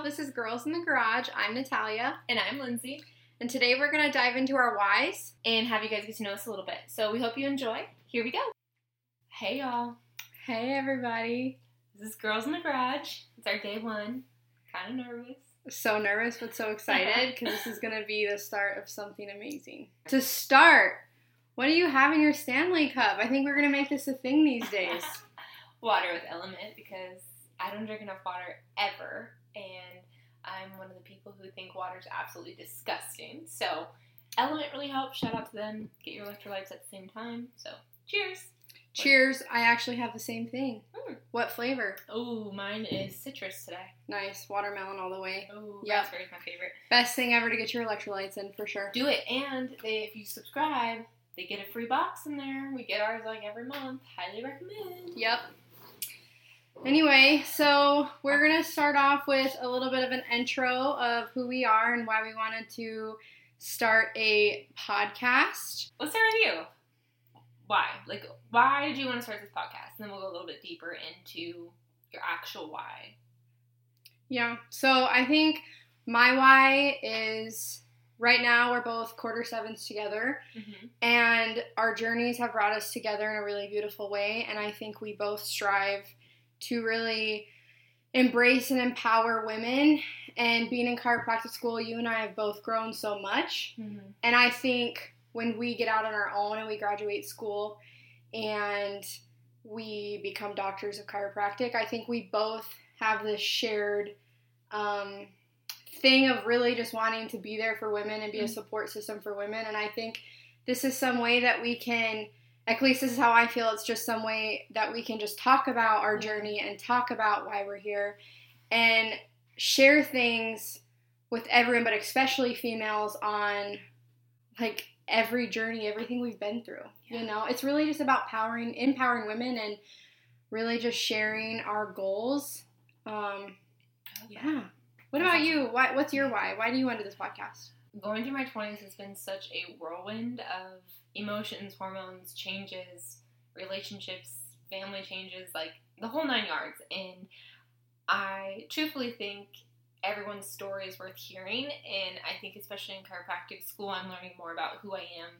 y'all. This is Girls in the Garage. I'm Natalia. And I'm Lindsey. And today we're going to dive into our whys. And have you guys get to know us a little bit. So we hope you enjoy. Here we go. Hey, y'all. Hey, everybody. This is Girls in the Garage. It's our day one. Kind of nervous. So nervous, but so excited because this is going to be the start of something amazing. To start, what do you have in your Stanley Cup? I think we're going to make this a thing these days. water with LMNT because I don't drink enough water ever. And I'm one of the people who think water is absolutely disgusting. So LMNT really helps. Shout out to them. Get your electrolytes at the same time. So cheers. Cheers. I actually have the same thing. Mm. What flavor? Oh, mine is citrus today. Nice. Watermelon all the way. Oh, Yep. raspberry's my favorite. Best thing ever to get your electrolytes in for sure. Do it. And they, if you subscribe, they get a free box in there. We get ours like every month. Highly recommend. Yep. Anyway, so we're going to start off with a little bit of an intro of who we are and why we wanted to start a podcast. Let's start with you. Why? Like, why did you want to start this podcast? And then we'll go a little bit deeper into your actual why. Yeah, so I think my why is right now we're both quarter sevens together Mm-hmm. and our journeys have brought us together in a really beautiful way and i think we both strive to really embrace and empower women and being in chiropractic school you and i have both grown so much Mm-hmm. and i think when we get out on our own and we graduate school and we become doctors of chiropractic i think we both have this shared um, thing of really just wanting to be there for women and be a Mhm. support system for women and i think this is some way that we can at least this is how i feel. It's just some way that we can just talk about our journey and talk about why we're here and share things with everyone but especially females on like every journey everything we've been through Yeah. you know? It's really just about powering empowering women and really just sharing our goals. Um yeah. what about you? Why, what's your why? Why do you want to do this podcast? Going through my 20s has been such a whirlwind of emotions, hormones, changes, relationships, family changes, like the whole nine yards. And I truthfully think everyone's story is worth hearing. And I think, especially in chiropractic school, I'm learning more about who I am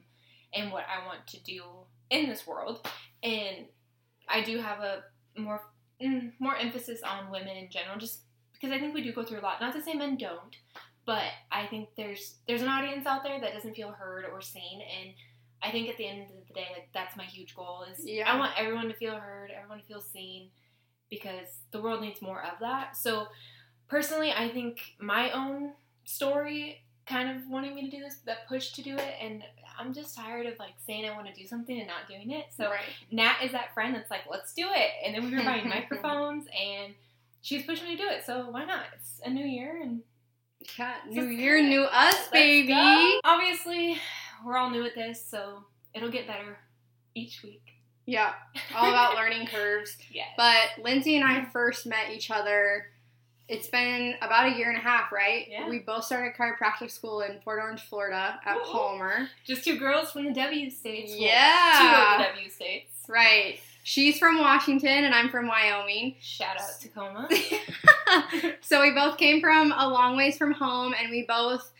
and what I want to do in this world. And I do have a more mm, more emphasis on women in general, just because I think we do go through a lot. Not to say men don't, but I think there's there's an audience out there that doesn't feel heard or seen, and I think at the end of the day, like that's my huge goal is Yeah. I want everyone to feel heard, everyone to feel seen, because the world needs more of that. So personally, I think my own story kind of wanting me to do this, that push to do it, and I'm just tired of like saying I want to do something and not doing it. So right Nat is that friend that's like, let's do it. And then we were buying microphones and she's pushing me to do it. So why not? It's a new year and yeah new year new us baby. Obviously, we're all new at this, so it'll get better each week. yeah all about learning curves Yes. But Lindsey and I first met each other. It's been about a year and a half, right? Yeah. We both started chiropractic school in Port Orange, Florida, at Woo-hoo. Palmer. just two girls from the W states. Yeah. two of the W states. Right. She's from Washington and I'm from Wyoming. Shout out Tacoma. so we both came from a long ways from home and we both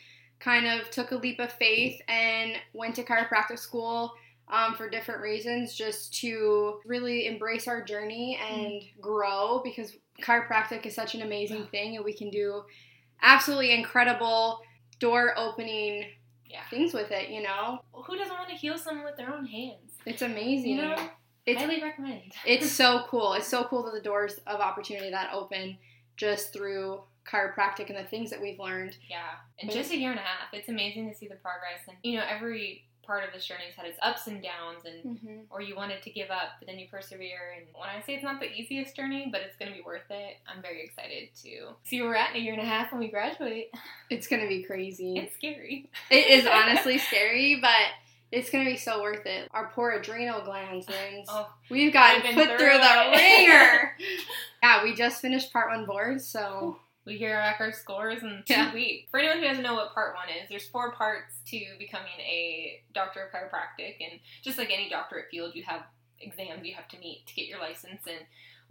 kind of took a leap of faith and went to chiropractic school um, for different reasons just to really embrace our journey and grow because chiropractic is such an amazing thing and we can do absolutely incredible door opening Yeah. things with it you know Who doesn't want to heal someone with their own hands? it's amazing You know? it's Highly recommend. it's so cool. It's so cool that the doors of opportunity that open just through chiropractic and the things that we've learned. Yeah, in just a year and a half, it's amazing to see the progress. And you know, every part of this journey has had its ups and downs, and Mm-hmm. or you wanted to give up, but then you persevere. And when I say it's not the easiest journey, but it's going to be worth it, I'm very excited to see where we're at in a year and a half when we graduate. It's gonna be crazy. It's scary. it is honestly scary, but it's gonna be so worth it. Our poor adrenal glands. Oh, We've gotten I've put through through the ringer. yeah, we just finished part one boards, so we hear back our scores in two Yeah. weeks. For anyone who doesn't know what part one is, there's four parts to becoming a doctor of chiropractic, and just like any doctorate field, you have exams you have to meet to get your license. And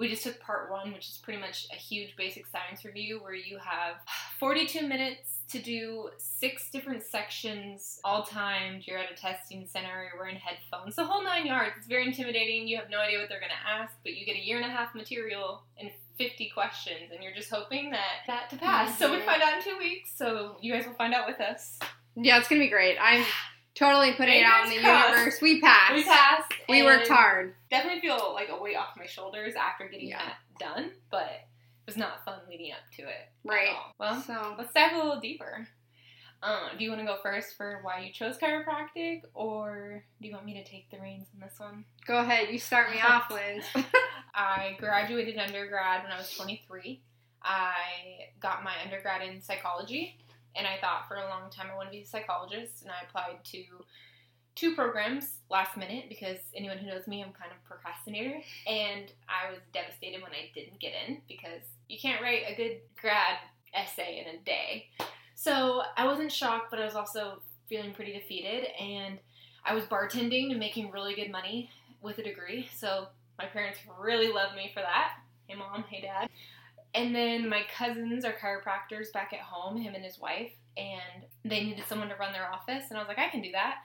we just took part one, which is pretty much a huge basic science review where you have 42 minutes to do six different sections all timed. You're at a testing center, you're wearing headphones, the whole nine yards. It's very intimidating. You have no idea what they're going to ask, but you get a year and a half material and 50 questions, and you're just hoping that that to pass. So we Mhm. find out in two weeks, so you guys will find out with us. Yeah, it's gonna be great. I'm totally putting it out in the crossed. universe. We passed. We passed. We worked hard. Definitely feel like a weight off my shoulders after getting Yeah. that done, but it was not fun leading up to it. at Right. all. Well, So let's dive a little deeper. Um, do you want to go first for why you chose chiropractic, or do you want me to take the reins on this one? go ahead. You start me off, Linz. I graduated undergrad when I was 23. I got my undergrad in psychology, and I thought for a long time I want to be a psychologist, and I applied to two programs last minute because anyone who knows me, I'm kind of procrastinator, and I was devastated when I didn't get in because you can't write a good grad essay in a day. So I wasn't shocked, but I was also feeling pretty defeated, and I was bartending and making really good money with a degree, so my parents really loved me for that. Hey mom, hey dad. And then my cousins are chiropractors back at home, him and his wife, and they needed someone to run their office, and I was like, I can do that.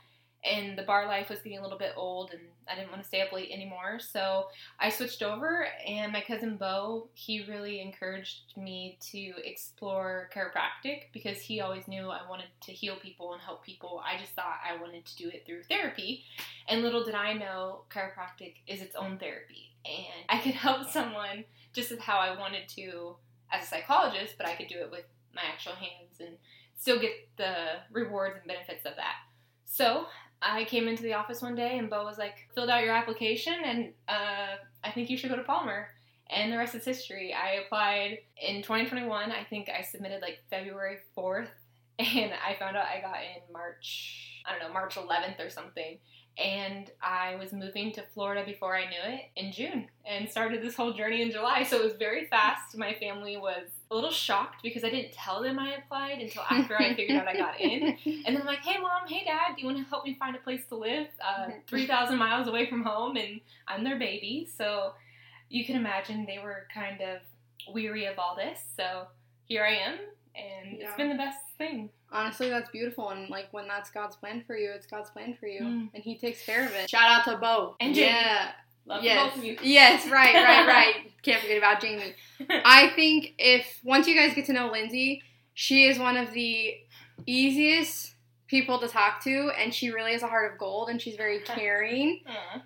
And the bar life was getting a little bit old, and I didn't want to stay up late anymore, so I switched over. And my cousin Bo, he really encouraged me to explore chiropractic because he always knew I wanted to heal people and help people. I just thought I wanted to do it through therapy. And little did I know, chiropractic is its own therapy. And I could help someone just as how I wanted to as a psychologist, but I could do it with my actual hands and still get the rewards and benefits of that. So I came into the office one day and Bo was like, filled out your application and uh, I think you should go to Palmer. And the rest is history. I applied in 2021. I think I submitted like February 4th. And I found out I got in March, I don't know, March 11th or something and I was moving to Florida before I knew it in June and started this whole journey in July. So it was very fast. My family was a little shocked because I didn't tell them I applied until after I figured out I got in. And then I'm like, hey mom, hey dad, do you want to help me find a place to live? Uh, 3,000 miles away from home, and I'm their baby. So you can imagine they were kind of weary of all this. So here I am, and Yeah. it's been the best thing. Honestly, that's beautiful, and like when that's God's plan for you, it's God's plan for you, Mm. and He takes care of it. Shout out to Bo And Jamie. yeah, Love yes, both of you. yes, right, right, right. Can't forget about Jamie. I think if once you guys get to know Lindsey, she is one of the easiest people to talk to, and she really has a heart of gold, and she's very caring.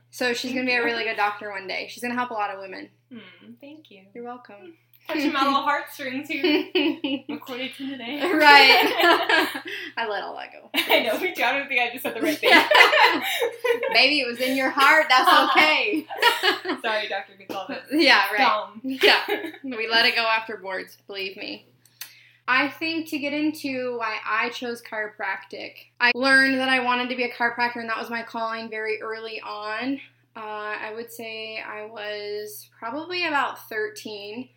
So she's gonna be a really good doctor one day. She's gonna help a lot of women. Hmm, thank you. You're welcome. Touching my little heartstrings here. Recorded to today. right. I let all that go. I know. I don't think I just said the right thing. Maybe it was in your heart. That's okay. Sorry, Dr. Gonzalez. yeah, right. Dumb. Yeah. We let it go after boards, believe me. I think to get into why I chose chiropractic, I learned that I wanted to be a chiropractor, and that was my calling very early on. Uh, I would say I was probably about 13,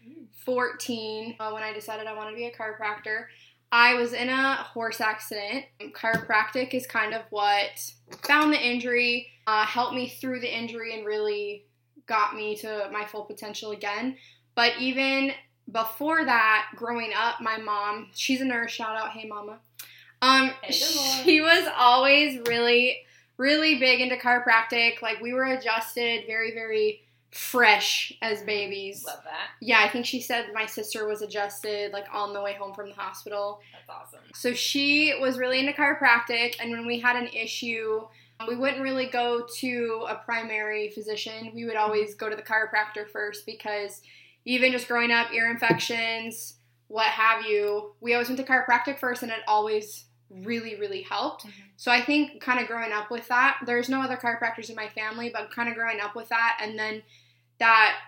14 uh, when I decided I wanted to be a chiropractor. I was in a horse accident. Chiropractic is kind of what found the injury, uh, helped me through the injury, and really got me to my full potential again. But even before that, growing up, my mom, she's a nurse, shout out, hey mama. Um, Hey, she was always really, really big into chiropractic. Like we were adjusted very, very fresh as babies. Love that. Yeah, I think she said my sister was adjusted like on the way home from the hospital. That's awesome. So she was really into chiropractic, and when we had an issue, we wouldn't really go to a primary physician. We would always go to the chiropractor first because even just growing up, ear infections, what have you, we always went to chiropractic first, and it always really, really helped. Mhm. So I think kind of growing up with that, there's no other chiropractors in my family, but kind of growing up with that, and then that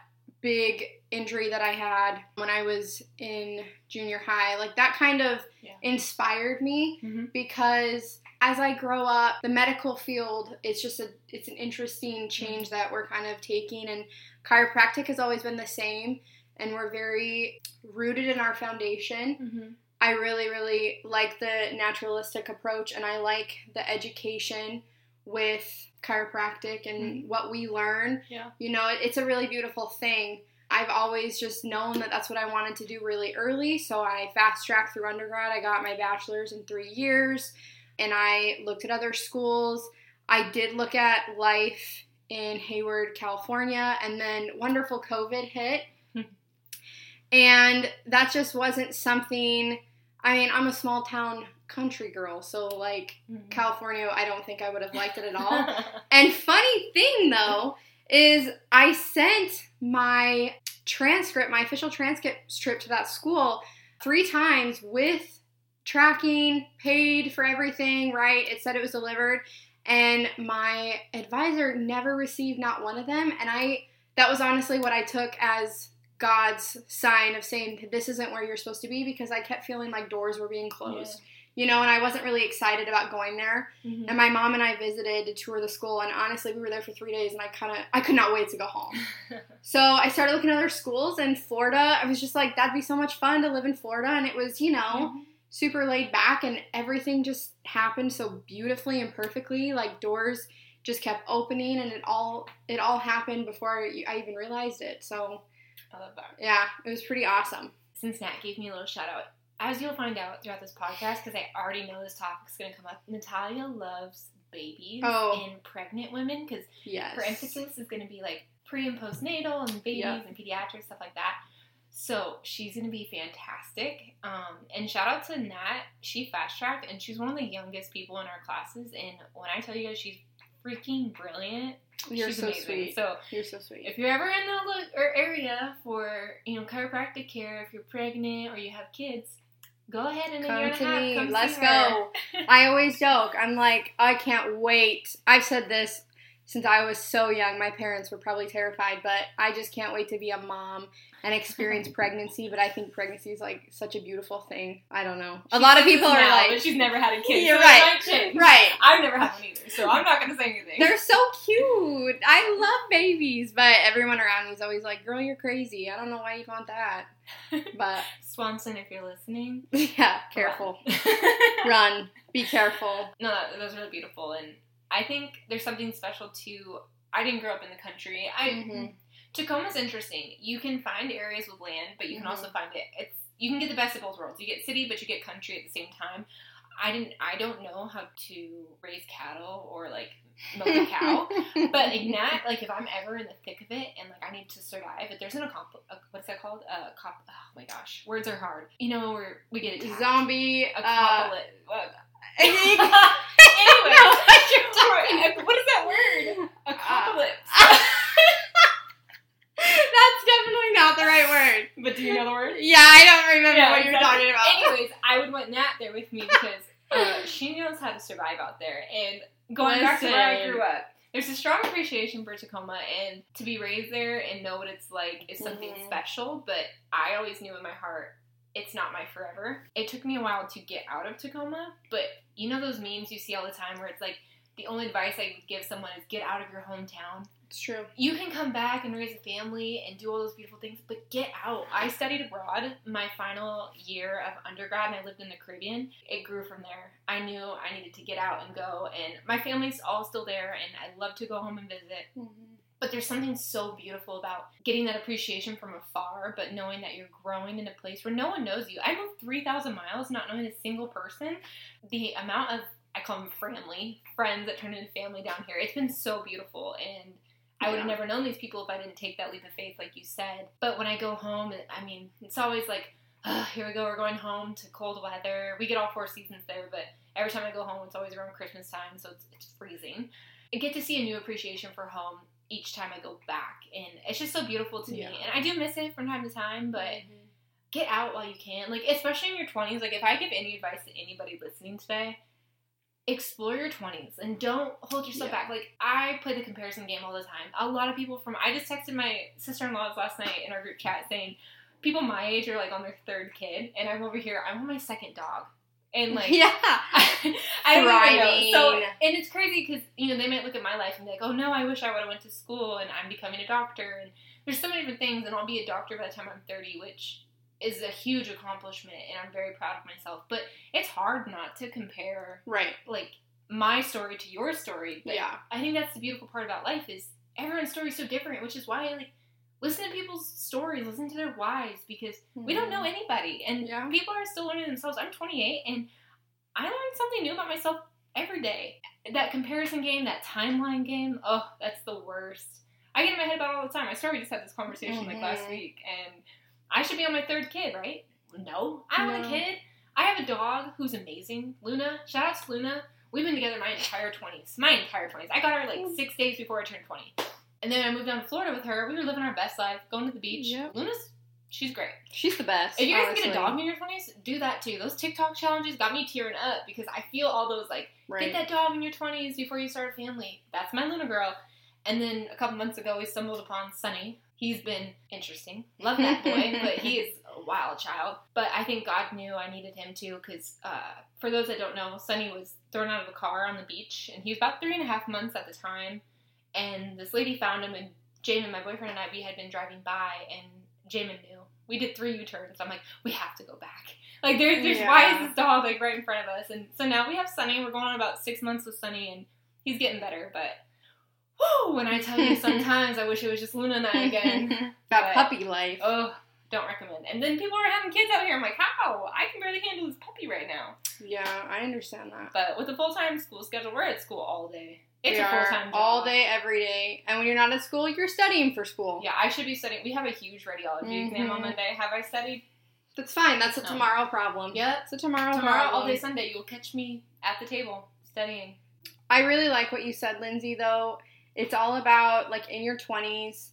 big injury that I had when I was in junior high, like that kind of Yeah. inspired me Mhm. because as I grow up, the medical field it's just a it's an interesting change that we're kind of taking and chiropractic has always been the same and we're very rooted in our foundation. Mm-hmm. I really, really like the naturalistic approach and I like the education with chiropractic and mm-hmm. what we learn. Yeah. You know, it, it's a really beautiful thing. I've always just known that that's what I wanted to do really early. So I fast tracked through undergrad. I got my bachelor's in three years and I looked at other schools. I did look at life in Hayward, California, and then wonderful COVID hit. And that just wasn't something, I mean, I'm a small town country girl, so like Mhm. California, I don't think I would have liked it at all. And funny thing though is I sent my transcript, my official transcript trip to that school three times with tracking, paid for everything, right? It said it was delivered and my advisor never received not one of them and I that was honestly what I took as God's sign of saying this isn't where you're supposed to be because I kept feeling like doors were being closed. You know, and I wasn't really excited about going there. Mhm. And my mom and I visited to tour the school, and honestly, we were there for three days, and I kind of, I could not wait to go home. So I started looking at other schools in Florida. I was just like, that'd be so much fun to live in Florida, and it was, you know, Mhm. super laid back, and everything just happened so beautifully and perfectly. Like doors just kept opening, and it all, it all happened before I even realized it. So I love that. yeah, it was pretty awesome. Since Nat gave me a little shout out, as you'll find out throughout this podcast, because I already know this topic's going to come up, Natalia loves babies Oh. and pregnant women because Yes. her emphasis is going to be like pre and postnatal and babies Yeah. and pediatrics stuff like that. So she's going to be fantastic. Um, and shout out to Nat. She fast tracked and she's one of the youngest people in our classes. And when I tell you guys she's freaking brilliant, You're she's so amazing. sweet. So You're so sweet. if you're ever in the lo- or area for you know chiropractic care, if you're pregnant or you have kids, go ahead and in a year Come to half, me. come Let's go. I always joke. I'm like, I can't wait. I've said this since I was so young. My parents were probably terrified, but I just can't wait to be a mom and experience pregnancy. But I think pregnancy is like such a beautiful thing. I don't know. A She lot of people this are now, like, but she's never had a kid. You're so right. right. I've never had one either, so I'm not gonna say anything. They're so cute. I love babies, but everyone around me is always like, "Girl, you're crazy. I don't know why you'd want that." But Swanson, if you're listening, yeah, careful. Run. Run. Be careful. no, that, that was really beautiful, and I think there's something special too. I didn't grow up in the country. I Mhm. Tacoma's interesting. You can find areas with land, but you can Mhm. also find it. It's you can get the best of both worlds. You get city, but you get country at the same time. I didn't. I don't know how to raise cattle or like milk a cow. But like Nat, like if I'm ever in the thick of it and like I need to survive, if there's an accomp- a, what's that called? A cop. Oh my gosh, words are hard. You know where we get attacked. zombie. A Uh, anyway, what you're talking what is that word? A copolypse. That's definitely not the right word. but do you know the word? Yeah, I don't remember Yeah, what you're talking about. Anyways, I would want Nat there with me because uh, she knows how to survive out there. And going back to where I grew up, there's a strong appreciation for Tacoma, and to be raised there and know what it's like is something Mhm. special. But I always knew in my heart it's not my forever. It took me a while to get out of Tacoma, but you know those memes you see all the time where it's like the only advice I would give someone is get out of your hometown It's true. you can come back and raise a family and do all those beautiful things, but get out. I studied abroad my final year of undergrad and I lived in the Caribbean. It grew from there. I knew I needed to get out and go, and my family's all still there, and I love to go home and visit. Mm-hmm. But there's something so beautiful about getting that appreciation from afar, but knowing that you're growing in a place where no one knows you. I moved 3,000 miles not knowing a single person. The amount of, I call them family, friends that turn into family down here, it's been so beautiful. And I would have Yeah. never known these people if I didn't take that leap of faith, like you said. But when I go home, I mean, it's always like, "Ugh, here we go, we're going home to cold weather. We get all four seasons there, but every time I go home, it's always around Christmas time, so it's, it's freezing. I get to see a new appreciation for home each time I go back, and it's just so beautiful to Yeah. me. And I do miss it from time to time, but Mhm. get out while you can. Like, especially in your 20s, like, if I give any advice to anybody listening today, explore your 20s and don't hold yourself Yeah. back. Like, I play the comparison game all the time. A lot of people from, I just texted my sister in laws last night in our group chat saying, people my age are like on their third kid, and I'm over here, I'm on my second dog. And like, yeah. I, I don't. So, and it's crazy because you know they might look at my life and be like, "Oh no, I wish I would have went to school and I'm becoming a doctor." And there's so many different things, and I'll be a doctor by the time I'm 30, which is a huge accomplishment, and I'm very proud of myself. But it's hard not to compare Right. like my story to your story. But Yeah. I think that's the beautiful part about life is everyone's story is so different, which is why like listen to people's stories, listen to their whys because we don't know anybody. And Yeah. people are still learning themselves. I'm 28 and I learn something new about myself every day. That comparison game, that timeline game, oh, that's the worst. I get in my head about it all the time. I swear we just had this conversation like last Mhm. week and I should be on my third kid, right? No, I want No. a kid. I have a dog who's amazing. Luna, shout out to Luna. We've been together my entire 20s. My entire 20s. I got her like six days before I turned 20. And then I moved down to Florida with her. We were living our best life, going to the beach. Yep. Luna's, she's great. She's the best. If you guys get a dog in your 20s, do that too. Those TikTok challenges got me tearing up because I feel all those like, right. get that dog in your 20s before you start a family. That's my Luna girl. And then a couple months ago, we stumbled upon Sunny. He's been interesting. Love that boy, but he is a wild child. But I think God knew I needed him too because uh, for those that don't know, Sunny was thrown out of a car on the beach and he was about three and a half months at the time. And this lady found him and Jamin, my boyfriend, and I, we had been driving by and Jamin knew. We did three U-turns. I'm like, we have to go back. Like, there, there's why is this dog like right in front of us? And so now we have Sunny. We're going on about six months with Sunny, and he's getting better. But whoo, when I tell you, sometimes I wish it was just Luna and I again. that But- puppy life. oh, don't recommend. And then people are having kids out here. I'm like, how? I can barely handle this puppy right now. Yeah, I understand that. But with a full time school schedule, we're at school all day. It's We a full time all day, every day. And when you're not at school, you're studying for school. Yeah, I should be studying. We have a huge radiology mm-hmm. exam on. Monday. Have I studied? That's fine. That's a No. tomorrow problem. Yep. It's a tomorrow, Tomorrow, problem. all day Sunday, you'll catch me at the table studying. I really like what you said, Lindsey, though. It's all about, like, in your 20s.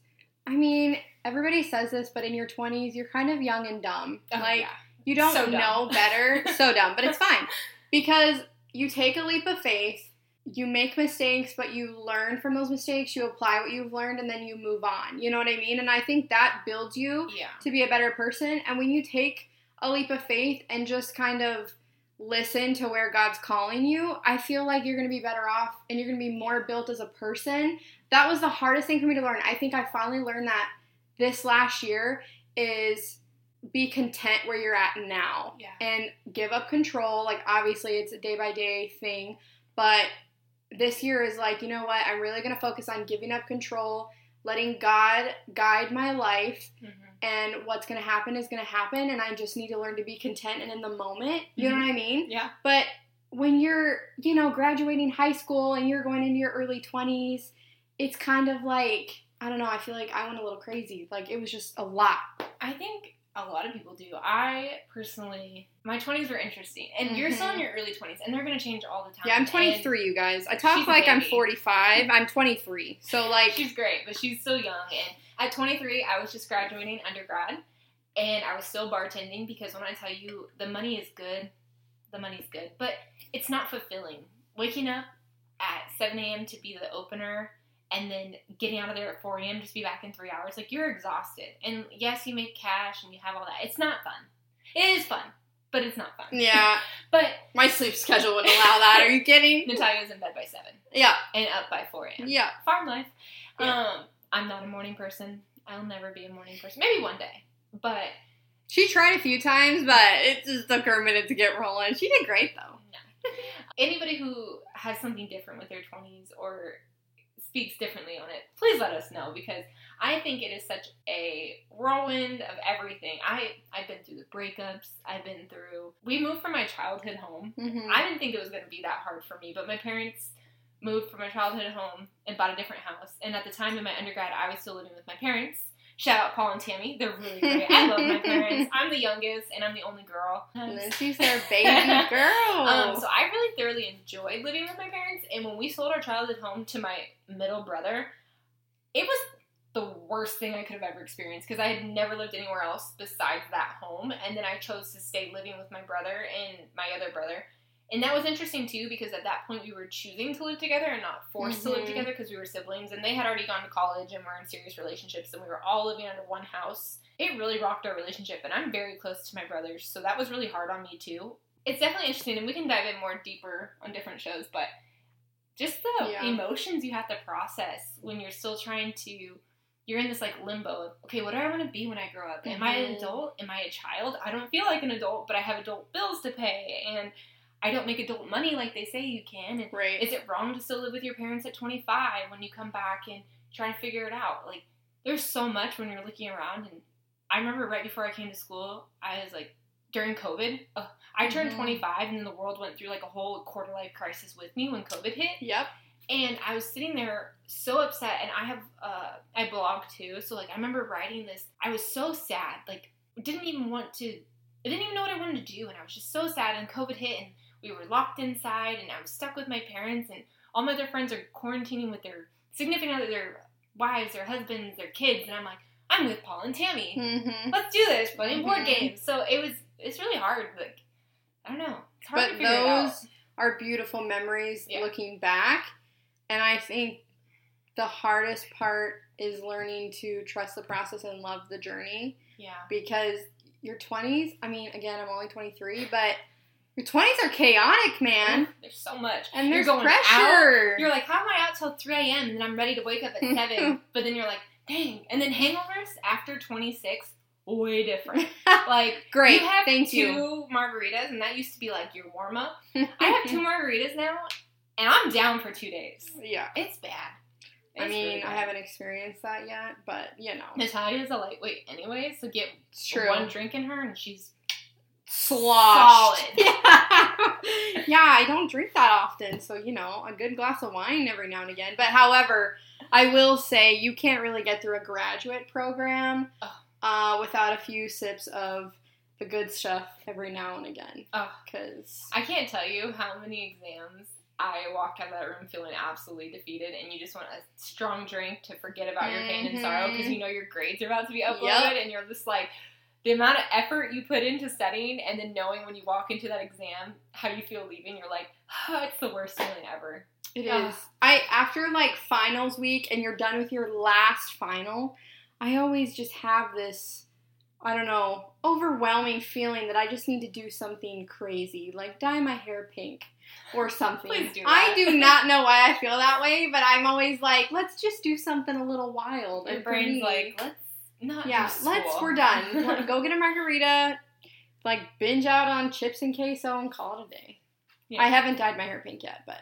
I mean, everybody says this, but in your 20s, you're kind of young and dumb. Oh, like, yeah. you don't So know better. so dumb, but it's fine. Because you take a leap of faith, you make mistakes, but you learn from those mistakes, you apply what you've learned, and then you move on. You know what I mean? And I think that builds you Yeah. to be a better person. And when you take a leap of faith and just kind of listen to where God's calling you, I feel like you're going to be better off and you're going to be more built as a person. That was the hardest thing for me to learn. I think I finally learned that this last year is be content where you're at now Yeah. and give up control. Like obviously it's a day by day thing, but this year is like, you know what? I'm really going to focus on giving up control, letting God guide my life hmm and what's going to happen is going to happen and i just need to learn to be content and in the moment you know mm-hmm. what i mean Yeah. but when you're you know graduating high school and you're going into your early 20s it's kind of like i don't know i feel like i went a little crazy like it was just a lot I think a lot of people do. I personally, my 20s were interesting. And you're still mm-hmm. in your early 20s, and they're going to change all the time. yeah i'm And 23 you guys i talk like i'm 45 i'm 23 so like she's great, but she's still young. And at 23, I was just graduating undergrad, and I was still bartending because when I tell you the money is good, the money's good, but it's not fulfilling. Waking up at 7 a.m. to be the opener and then getting out of there at 4 a.m. just be back in three hours, like you're exhausted. And yes, you make cash and you have all that. It's not fun. It is fun, but it's not fun. yeah But my sleep schedule wouldn't allow that are you kidding Natalia's in bed by 7 yeah and up by 4 a.m. yeah farm life. Yeah. Um, I'm not a morning person. I'll never be a morning person. Maybe one day, but she tried a few times but it just took her a minute to get rolling she did great though no. Anybody who has something different with their 20s or speaks differently on it, please let us know because I think it is such a whirlwind of everything. I I've been through the breakups. I've been through. We moved from my childhood home. mm-hmm. I didn't think it was going to be that hard for me, but my parents moved from my childhood home and bought a different house. And at the time in my undergrad, I was still living with my parents. Shout out Paul and Tammy. They're really great. I love my parents. I'm the youngest and I'm the only girl. Lindsey's their baby girl. Um, so I really thoroughly enjoyed living with my parents. And when we sold our childhood home to my middle brother, it was the worst thing I could have ever experienced because I had never lived anywhere else besides that home. And then I chose to stay living with my brother and my other brother. And that was interesting too because at that point we were choosing to live together and not forced to live Mhm. together because we were siblings and they had already gone to college and were in serious relationships and we were all living under one house. It really rocked our relationship and I'm very close to my brothers, so that was really hard on me too. It's definitely interesting and we can dive in more deeper on different shows, but just the Yeah. emotions you have to process when you're still trying to you're in this like limbo of okay what do i want to be when i grow up am i an Mhm. adult am i a child i don't feel like an adult but i have adult bills to pay and i don't make adult money like they say you can and right. is it wrong to still live with your parents at 25 when you come back and try to figure it out like there's so much when you're looking around. And I remember right before I came to school, I was like, during COVID, uh, I turned Mhm. 25, and then the world went through like a whole quarter life crisis with me when COVID hit. Yep. And I was sitting there so upset, and I have uh, I blog too, so like I remember writing this. I was so sad, like didn't even want to. I didn't even know what I wanted to do, and I was just so sad. And COVID hit, and we were locked inside, and I was stuck with my parents, and all my other friends are quarantining with their significant other, their wives, their husbands, their kids, and I'm like, I'm with Paul and Tammy. Mm-hmm. Let's do this, playing board Mhm. games. So it was. It's really hard. Like I don't know. It's hard to But figure it out. those are beautiful memories Yeah. looking back. And I think the hardest part is learning to trust the process and love the journey Yeah. because your 20s, I mean, again, I'm only 23, but your 20s are chaotic, man. There's so much. And there's going pressure. Out, you're like, how am I out till 3 a.m. and then I'm ready to wake up at 7. but then you're like, dang. And then hangovers after 26, way different. Like, Great. you have Thank two you. margaritas, and that used to be like your warm up. I have two margaritas now, and I'm down for two days. yeah. It's bad. I mean, really I haven't experienced that yet, but you know, Natalia's a lightweight anyway, so get true. one drink in her, and she's sloshed. Solid. Yeah. yeah, I don't drink that often, so you know, a good glass of wine every now and again. But however, I will say you can't really get through a graduate program uh, without a few sips of the good stuff every now and again. Because I can't tell you how many exams I walked out of that room feeling absolutely defeated, and you just want a strong drink to forget about your pain and sorrow because Mhm. you know your grades are about to be uploaded, Yep. and you're just like the amount of effort you put into studying, and then knowing when you walk into that exam how you feel leaving, you're like, oh, it's the worst feeling ever. it is. I after like finals week and you're done with your last final, I always just have this. I don't know, overwhelming feeling that I just need to do something crazy, like dye my hair pink or something. Please do I do not know why I feel that way, but I'm always like, let's just do something a little wild. Your And brain's me- like, let's not. yeah, let's. We're done. Go get a margarita, like binge out on chips and queso, and call it a day. Yeah. I haven't dyed my hair pink yet, but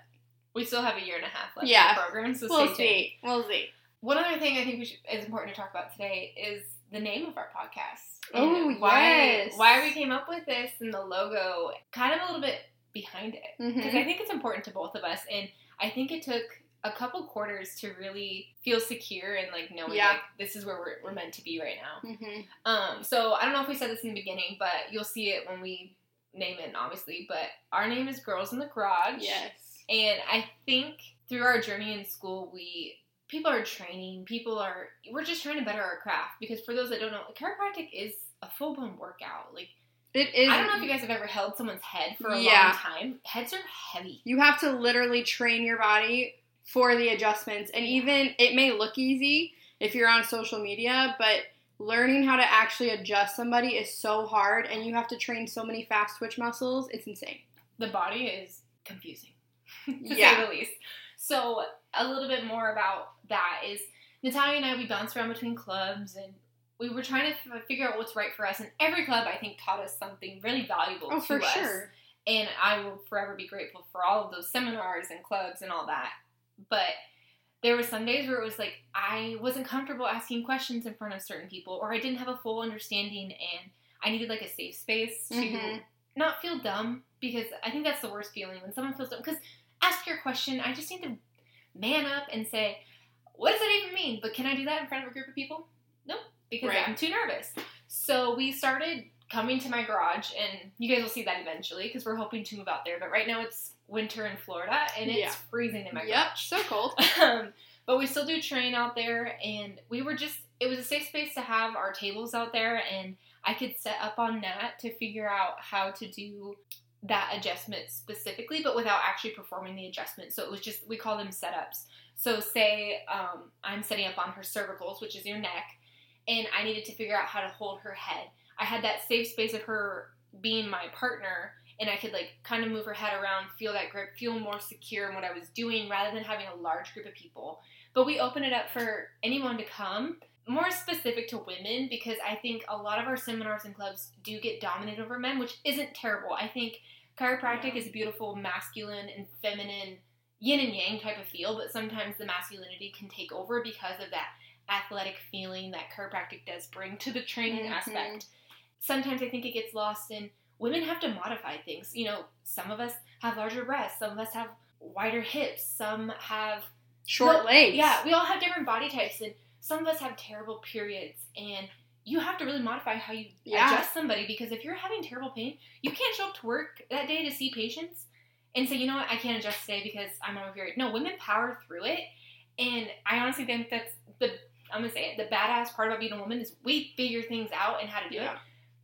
we still have a year and a half left Yeah. in the program, so we'll stay tuned. see. We'll see. One other thing I think we should, is important to talk about today is the name of our podcast. Oh, why, yes. Why we came up with this and the logo, kind of a little bit behind it. Because Mhm. I think it's important to both of us. And I think it took a couple quarters to really feel secure and like knowing Yeah. like this is where we're, we're meant to be right now. Mhm. Um, so I don't know if we said this in the beginning, but you'll see it when we name it, obviously. But our name is Girls in the Garage. Yes. And I think through our journey in school, we people are training, people are we're just trying to better our craft because for those that don't know, chiropractic is a full blown workout. Like It is. I don't know if you guys have ever held someone's head for a Yeah. long time. Heads are heavy. You have to literally train your body for the adjustments, and even it may look easy if you're on social media, but learning how to actually adjust somebody is so hard, and you have to train so many fast twitch muscles. It's insane. The body is confusing, to Yeah. say the least. So a little bit more about that is Natalia and I we bounced around between clubs and we were trying to f- figure out what's right for us. And every club I think taught us something really valuable Oh, to for us. sure. and I will forever be grateful for all of those seminars and clubs and all that. But there were some days where it was like I wasn't comfortable asking questions in front of certain people, or I didn't have a full understanding, and I needed like a safe space to Mhm. not feel dumb because I think that's the worst feeling when someone feels dumb. Because ask your question, I just need to man up and say, "What does that even mean?" But can I do that in front of a group of people? Nope, because Right. I'm too nervous. So we started coming to my garage, and you guys will see that eventually because we're hoping to move out there. But right now it's winter in Florida, and it's Yeah. freezing in my Yep, so cold. Um, but we still do train out there, and we were just, it was a safe space to have our tables out there, and I could set up on that to figure out how to do that adjustment specifically, but without actually performing the adjustment. So it was just, we call them setups. So, say um, I'm setting up on her cervicals, which is your neck, and I needed to figure out how to hold her head. I had that safe space of her being my partner and I could like kind of move her head around, feel that grip, feel more secure in what I was doing rather than having a large group of people. But we open it up for anyone to come, more specific to women because I think a lot of our seminars and clubs do get dominated over men, which isn't terrible. I think chiropractic Yeah. is a beautiful masculine and feminine yin and yang type of feel, but sometimes the masculinity can take over because of that athletic feeling that chiropractic does bring to the training Mhm. aspect. Sometimes I think it gets lost in women have to modify things. You know, some of us have larger breasts, some of us have wider hips, some have Short well, legs. Yeah, we all have different body types, and some of us have terrible periods, and you have to really modify how you Yeah. adjust somebody because if you're having terrible pain, you can't show up to work that day to see patients and say, you know what, I can't adjust today because I'm on a period. No, women power through it, and I honestly think that's the I'm gonna say it. The badass part about being a woman is we figure things out and how to do it.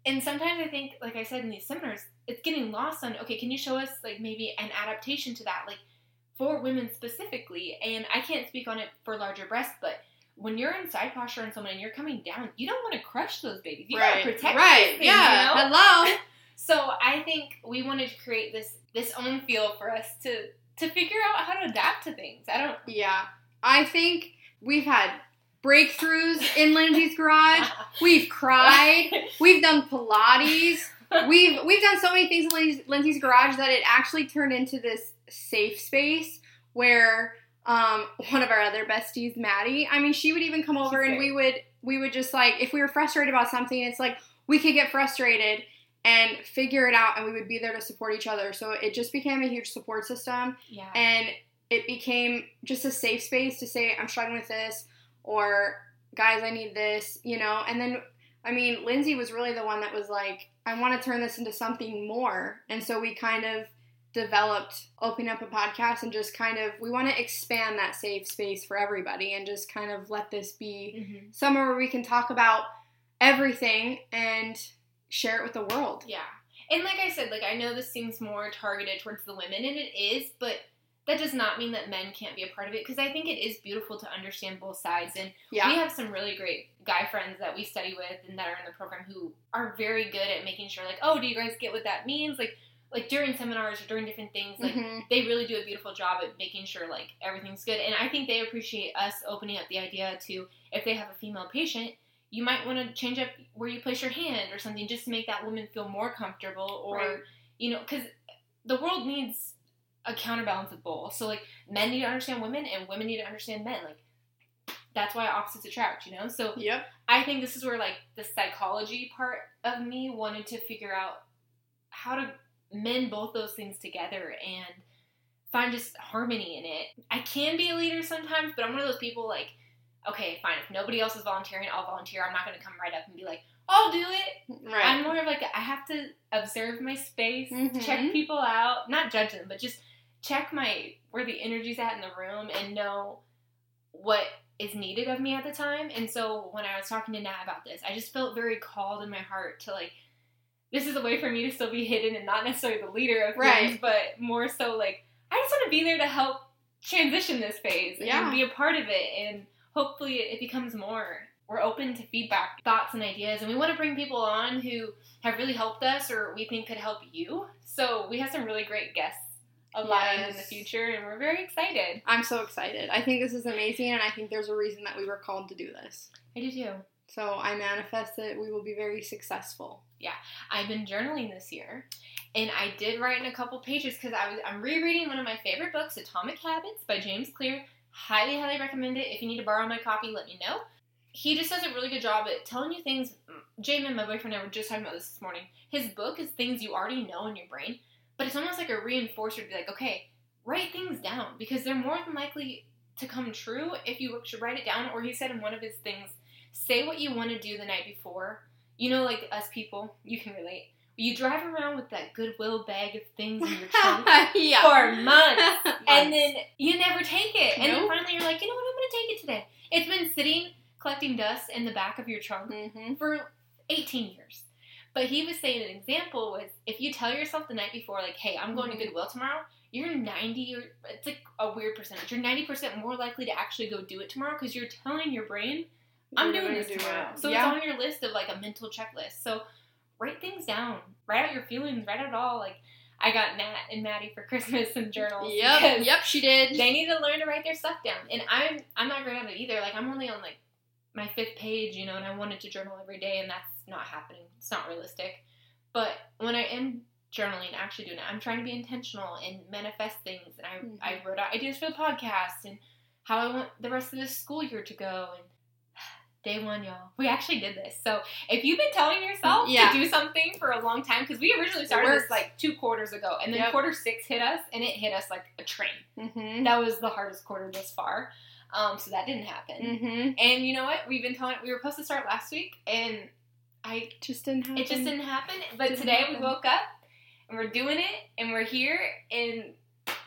And sometimes I think, like I said in these seminars, it's getting lost on. Okay, can you show us like maybe an adaptation to that, like for women specifically? And I can't speak on it for larger breasts, but when you're in side posture on someone and you're coming down, you don't want to crush those babies. You right. gotta protect right. things, yeah. you know? Hello. So I think we wanted to create this this own feel for us to to figure out how to adapt to things. I don't. Yeah. I think we've had breakthroughs in Lindsey's garage. We've cried. We've done Pilates. We've we've done so many things in Lindsey's, Lindsey's garage that it actually turned into this safe space where um, one of our other besties, Maddie. I mean, she would even come over She's and great. we would we would just like if we were frustrated about something, it's like we could get frustrated and figure it out, and we would be there to support each other. So it just became a huge support system yeah. and it became just a safe space to say i'm struggling with this or guys i need this you know and then i mean lindsey was really the one that was like i want to turn this into something more and so we kind of developed opening up a podcast and just kind of we want to expand that safe space for everybody and just kind of let this be Mhm. somewhere where we can talk about everything and share it with the world Yeah. And like I said, like I know this seems more targeted towards the women, and it is, but that does not mean that men can't be a part of it because I think it is beautiful to understand both sides. And yeah we have some really great guy friends that we study with and that are in the program who are very good at making sure, like, oh, do you guys get what that means? Like, like during seminars or during different things, like Mhm. they really do a beautiful job at making sure like everything's good. And I think they appreciate us opening up the idea to if they have a female patient, you might want to change up where you place your hand or something just to make that woman feel more comfortable or Right. you know because the world needs a counterbalance of both. So like men need to understand women and women need to understand men. Like that's why opposites attract, you know? So yep I think this is where like the psychology part of me wanted to figure out how to mend both those things together and find just harmony in it. I can be a leader sometimes, but I'm one of those people like, okay, fine, if nobody else is volunteering, I'll volunteer. I'm not gonna come right up and be like, I'll do it. right I'm more of like I have to observe my space, Mhm. check people out, not judge them, but just check my where the energy's at in the room and know what is needed of me at the time. And so when I was talking to Nat about this, I just felt very called in my heart to like this is a way for me to still be hidden and not necessarily the leader of Right. things, but more so like I just want to be there to help transition this phase Yeah. and be a part of it and hopefully it becomes more we're open to feedback thoughts and ideas and we want to bring people on who have really helped us or we think could help you so we have some really great guests aligned in the future and we're very excited. I'm so excited. I think this is amazing, and I think there's a reason that we were called to do this. i do too. So I manifest that we will be very successful. Yeah, I've been journaling this year and i did write in a couple pages because i was i'm rereading one of my favorite books atomic habits by james clear. Highly highly recommend it. If you need to borrow my copy let me know. He just does a really good job at telling you things. Jamin, my boyfriend and I were just talking about this this morning. His book is things you already know in your brain, but it's almost like a reinforcer to be like, okay, write things down because they're more than likely to come true if you should write it down. Or he said in one of his things, say what you want to do the night before. You know, like us people, you can relate. You drive around with that goodwill bag of things in your trunk yeah. for months Months. and then you never take it. And then finally you're like, you know what, I'm gonna take it today. It's been sitting collecting dust in the back of your trunk Mhm. for 18 years. But he was saying an example was if you tell yourself the night before, like, hey, I'm going to mm-hmm. Goodwill tomorrow, you're 90 or it's like a weird percentage. You're 90% more likely to actually go do it tomorrow because you're telling your brain, I'm You're doing this do tomorrow. it. So yeah. it's on your list of like a mental checklist. So write things down. Write out your feelings. Write out all like I got Nat and Maddie for Christmas and journals. Yep. Yep. She did. They need to learn to write their stuff down. And I'm I'm not great at it either. Like I'm only on like my fifth page, you know, and I wanted to journal every day and that's not happening. It's not realistic. But when I am journaling, actually doing it, I'm trying to be intentional and manifest things. And I, I Mhm. wrote out ideas for the podcast and how I want the rest of this school year to go and Day one, y'all. We actually did this. So if you've been telling yourself Yeah. to do something for a long time, because we originally started this like two quarters ago, and then Yep. quarter six hit us, and it hit us like a train. Mm-hmm. That was the hardest quarter thus far. Um, so that didn't happen. Mm-hmm. And you know what? We've been telling we were supposed to start last week, and I Just didn't happen. it just didn't happen. But Didn't today we woke up and we're doing it, and we're here, and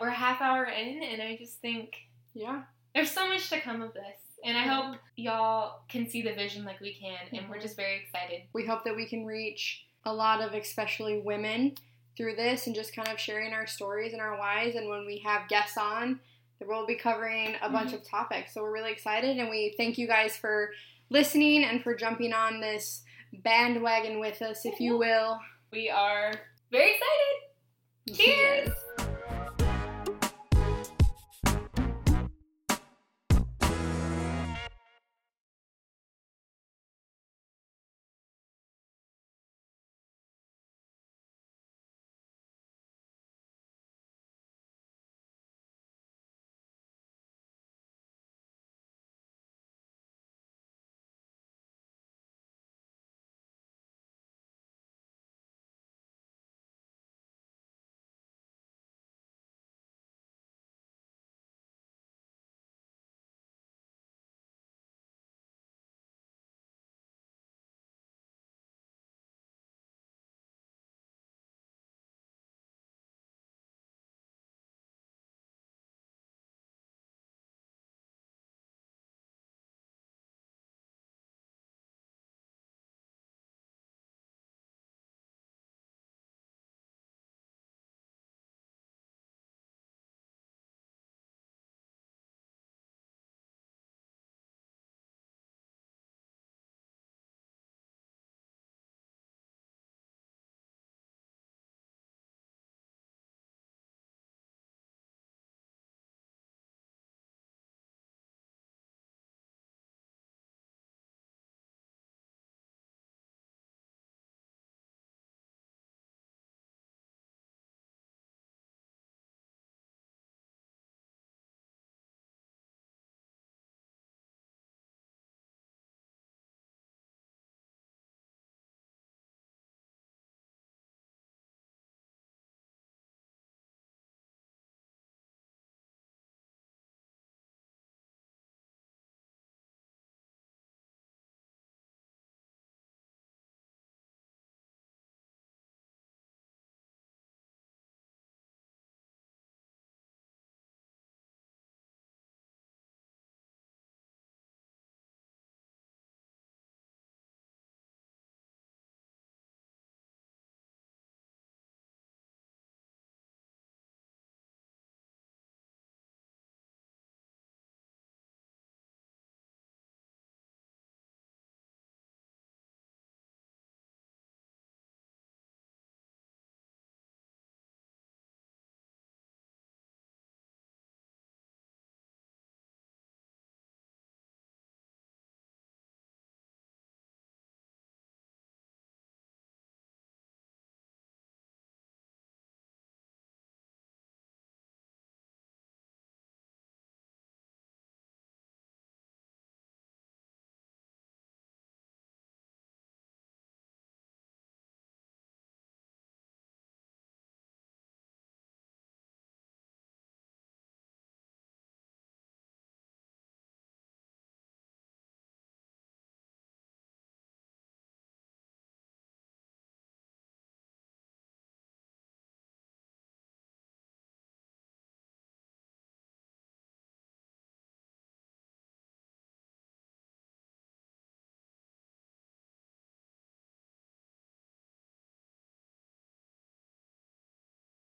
we're a half hour in, and I just think Yeah. there's so much to come of this. And I hope y'all can see the vision like we can, and we're Mhm. just very excited. We hope that we can reach a lot of especially women through this and just kind of sharing our stories and our whys. And when we have guests on, we'll be covering a bunch Mhm. of topics. So we're really excited and we thank you guys for listening and for jumping on this bandwagon with us, if you will. We are very excited. Cheers!